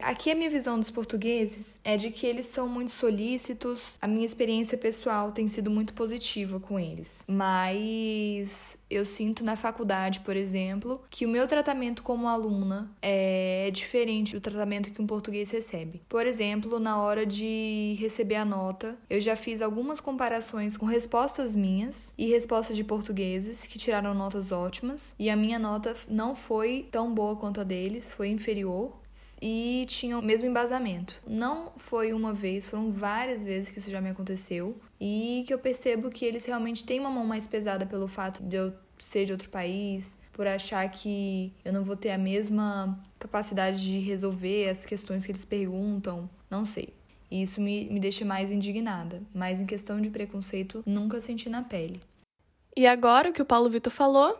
Aqui a minha visão dos portugueses é de que eles são muito solícitos. A minha experiência pessoal tem sido muito positiva com eles. Mas eu sinto na faculdade, por exemplo, que o meu tratamento como aluna é diferente do tratamento que um português recebe. Por exemplo, na hora de receber a nota, eu já fiz algumas comparações com respostas minhas e respostas de portugueses que tiraram notas ótimas, e a minha nota não foi tão boa quanto a deles, foi inferior e tinham o mesmo embasamento. Não foi uma vez, foram várias vezes que isso já me aconteceu e que eu percebo que eles realmente têm uma mão mais pesada pelo fato de eu ser de outro país, por achar que eu não vou ter a mesma capacidade de resolver as questões que eles perguntam, não sei. E isso me, me deixa mais indignada, mas em questão de preconceito, nunca senti na pele. E agora o que o Paulo Vitor falou?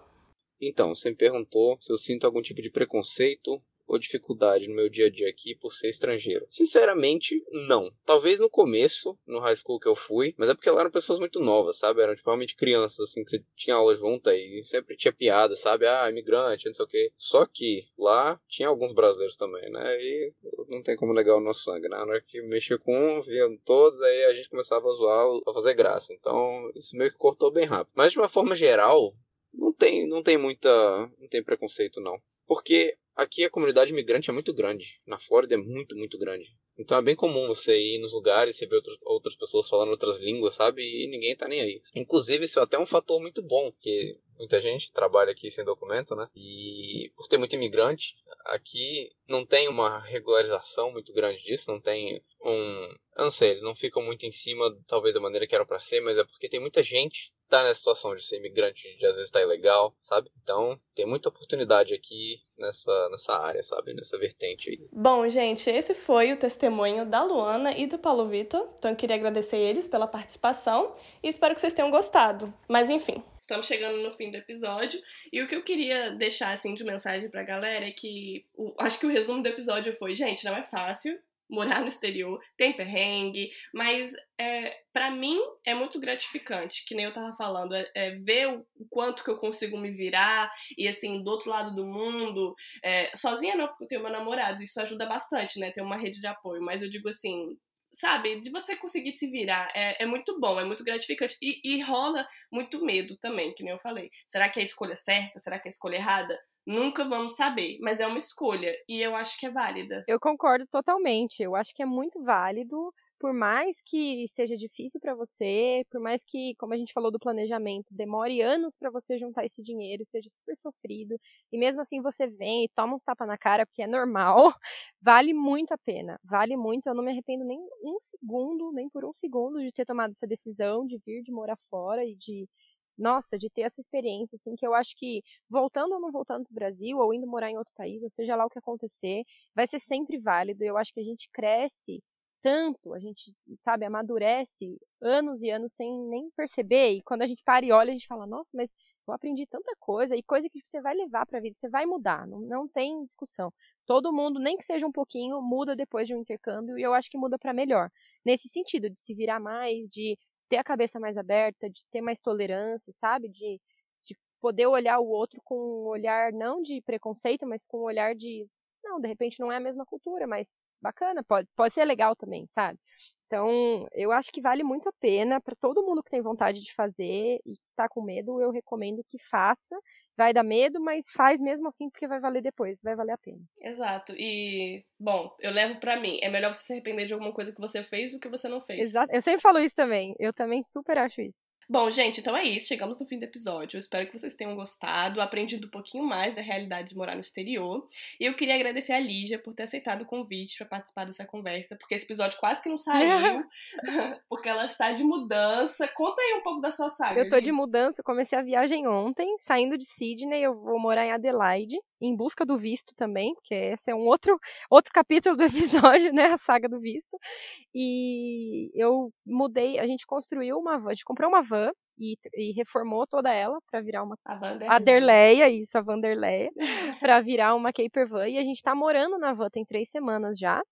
Então, você me perguntou se eu sinto algum tipo de preconceito ou dificuldade no meu dia a dia aqui por ser estrangeiro? Sinceramente, não. Talvez no começo, no high school que eu fui, mas é porque lá eram pessoas muito novas, sabe? Eram tipo, realmente crianças, assim, que você tinha aula junta e sempre tinha piada, sabe? Ah, imigrante, não sei o quê. Só que lá tinha alguns brasileiros também, né? E não tem como negar o nosso sangue, né? Na hora que mexia com um, viam todos, aí a gente começava a zoar pra fazer graça. Então, isso meio que cortou bem rápido. Mas de uma forma geral, não tem, não tem muita. não tem preconceito, não. Porque aqui a comunidade imigrante é muito grande. Na Flórida é muito, muito grande. Então é bem comum você ir nos lugares e ver outros, outras pessoas falando outras línguas, sabe? E ninguém tá nem aí. Inclusive, isso é até um fator muito bom, porque muita gente trabalha aqui sem documento, né? E por ter muito imigrante, aqui não tem uma regularização muito grande disso, não tem um. Eu não sei, eles não ficam muito em cima, talvez da maneira que era para ser, mas é porque tem muita gente tá nessa situação de ser imigrante, de às vezes tá ilegal, sabe? Então, tem muita oportunidade aqui nessa, nessa área, sabe? Nessa vertente aí. Bom, gente, esse foi o testemunho da Luana e do Paulo Vitor. Então, eu queria agradecer eles pela participação e espero que vocês tenham gostado. Mas, enfim, Estamos chegando no fim do episódio e o que eu queria deixar assim de mensagem pra galera é que o, acho que o resumo do episódio foi, gente, não é fácil, morar no exterior, tem perrengue, mas é, para mim é muito gratificante, que nem eu tava falando, é, é, ver o, quanto que eu consigo me virar e assim, do outro lado do mundo, é, sozinha não, porque eu tenho meu namorado, isso ajuda bastante, né, ter uma rede de apoio, mas eu digo assim, sabe, de você conseguir se virar, é, é muito bom, é muito gratificante e, e rola muito medo também, que nem eu falei. Será que é a escolha certa? Será que é a escolha errada? Nunca vamos saber, mas é uma escolha e eu acho que é válida. Eu concordo totalmente. Eu acho que é muito válido, por mais que seja difícil para você, por mais que, como a gente falou do planejamento, demore anos para você juntar esse dinheiro, seja super sofrido, e mesmo assim você vem e toma uns tapa na cara, porque é normal, vale muito a pena. Vale muito. Eu não me arrependo nem um segundo, nem por um segundo de ter tomado essa decisão de vir, de morar fora e de nossa, de ter essa experiência, assim, que eu acho que voltando ou não voltando para o Brasil, ou indo morar em outro país, ou seja lá o que acontecer, vai ser sempre válido. Eu acho que a gente cresce tanto, a gente, sabe, amadurece anos e anos sem nem perceber, e quando a gente para e olha, a gente fala, nossa, mas eu aprendi tanta coisa, e coisa que você vai levar para a vida, você vai mudar, não, não tem discussão. Todo mundo, nem que seja um pouquinho, muda depois de um intercâmbio, e eu acho que muda para melhor. Nesse sentido, de se virar mais, de ter a cabeça mais aberta, de ter mais tolerância, sabe? De, de poder olhar o outro com um olhar não de preconceito, mas com um olhar de, não, de repente não é a mesma cultura, mas bacana, pode, pode ser legal também, sabe? Então, eu acho que vale muito a pena para todo mundo que tem vontade de fazer e que está com medo, eu recomendo que faça. Vai dar medo, mas faz mesmo assim porque vai valer depois, vai valer a pena. Exato. E, bom, eu levo para mim, é melhor você se arrepender de alguma coisa que você fez do que você não fez. Exato. Eu sempre falo isso também. Eu também super acho isso. Bom, gente, então é isso. Chegamos no fim do episódio. Eu espero que vocês tenham gostado, aprendido um pouquinho mais da realidade de morar no exterior. E eu queria agradecer a Lígia por ter aceitado o convite para participar dessa conversa, porque esse episódio quase que não saiu, porque ela está de mudança. Conta aí um pouco da sua saga. Eu tô de mudança, comecei a viagem ontem, saindo de Sydney, eu vou morar em Adelaide, em busca do visto também, porque esse é um outro, outro capítulo do episódio, né? A saga do visto. E eu mudei, a gente construiu uma van, a gente comprou uma van e, e reformou toda ela para virar uma a Vanderleia, isso, a Vanderleia, para virar uma Caper Van. E a gente tá morando na van tem três semanas já.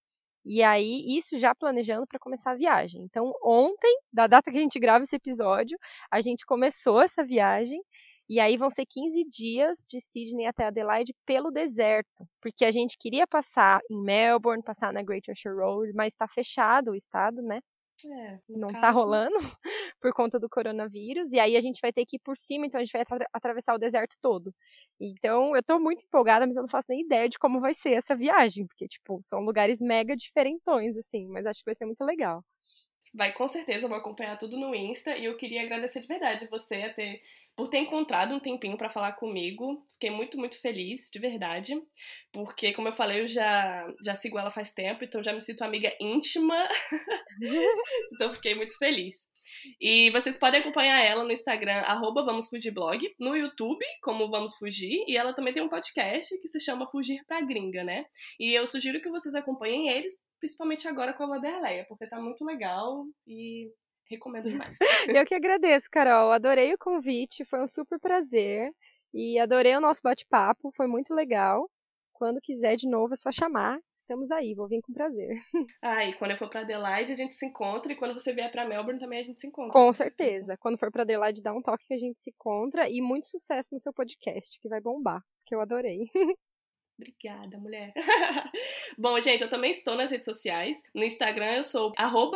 E aí, isso já planejando para começar a viagem. Então, ontem, da data que a gente grava esse episódio, a gente começou essa viagem. E aí vão ser 15 dias de Sydney até Adelaide pelo deserto, porque a gente queria passar em Melbourne, passar na Great Ocean Road, mas está fechado o estado, né? É, não caso... tá rolando por conta do coronavírus, e aí a gente vai ter que ir por cima, então a gente vai atra atravessar o deserto todo. Então eu tô muito empolgada, mas eu não faço nem ideia de como vai ser essa viagem, porque, tipo, são lugares mega diferentões, assim, mas acho que vai ser muito legal. Vai, com certeza, eu vou acompanhar tudo no Insta, e eu queria agradecer de verdade você a ter por ter encontrado um tempinho para falar comigo. Fiquei muito, muito feliz, de verdade. Porque, como eu falei, eu já, já sigo ela faz tempo, então já me sinto amiga íntima. então fiquei muito feliz. E vocês podem acompanhar ela no Instagram, arroba Vamos Fugir Blog, no YouTube, como Vamos Fugir, e ela também tem um podcast que se chama Fugir pra Gringa, né? E eu sugiro que vocês acompanhem eles, principalmente agora com a Vanderleia, porque tá muito legal e Recomendo demais. Eu que agradeço, Carol. Adorei o convite, foi um super prazer. E adorei o nosso bate-papo, foi muito legal. quando quiser de novo é só chamar. Estamos aí, vou vir com prazer. Ah, e quando eu for pra Adelaide, a gente se encontra. E quando você vier pra Melbourne, também a gente se encontra. Com certeza. Quando for pra Adelaide, dá um toque que a gente se encontra. E muito sucesso no seu podcast, que vai bombar. Que eu adorei. Obrigada, mulher. Bom, gente, eu também estou nas redes sociais. No Instagram eu sou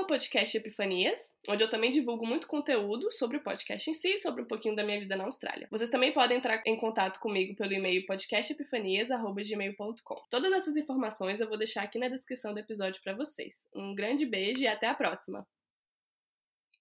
@podcastepifanias, onde eu também divulgo muito conteúdo sobre o podcast em si, sobre um pouquinho da minha vida na Austrália. Vocês também podem entrar em contato comigo pelo e-mail podcastepifanias@gmail.com. Todas essas informações eu vou deixar aqui na descrição do episódio para vocês. Um grande beijo e até a próxima.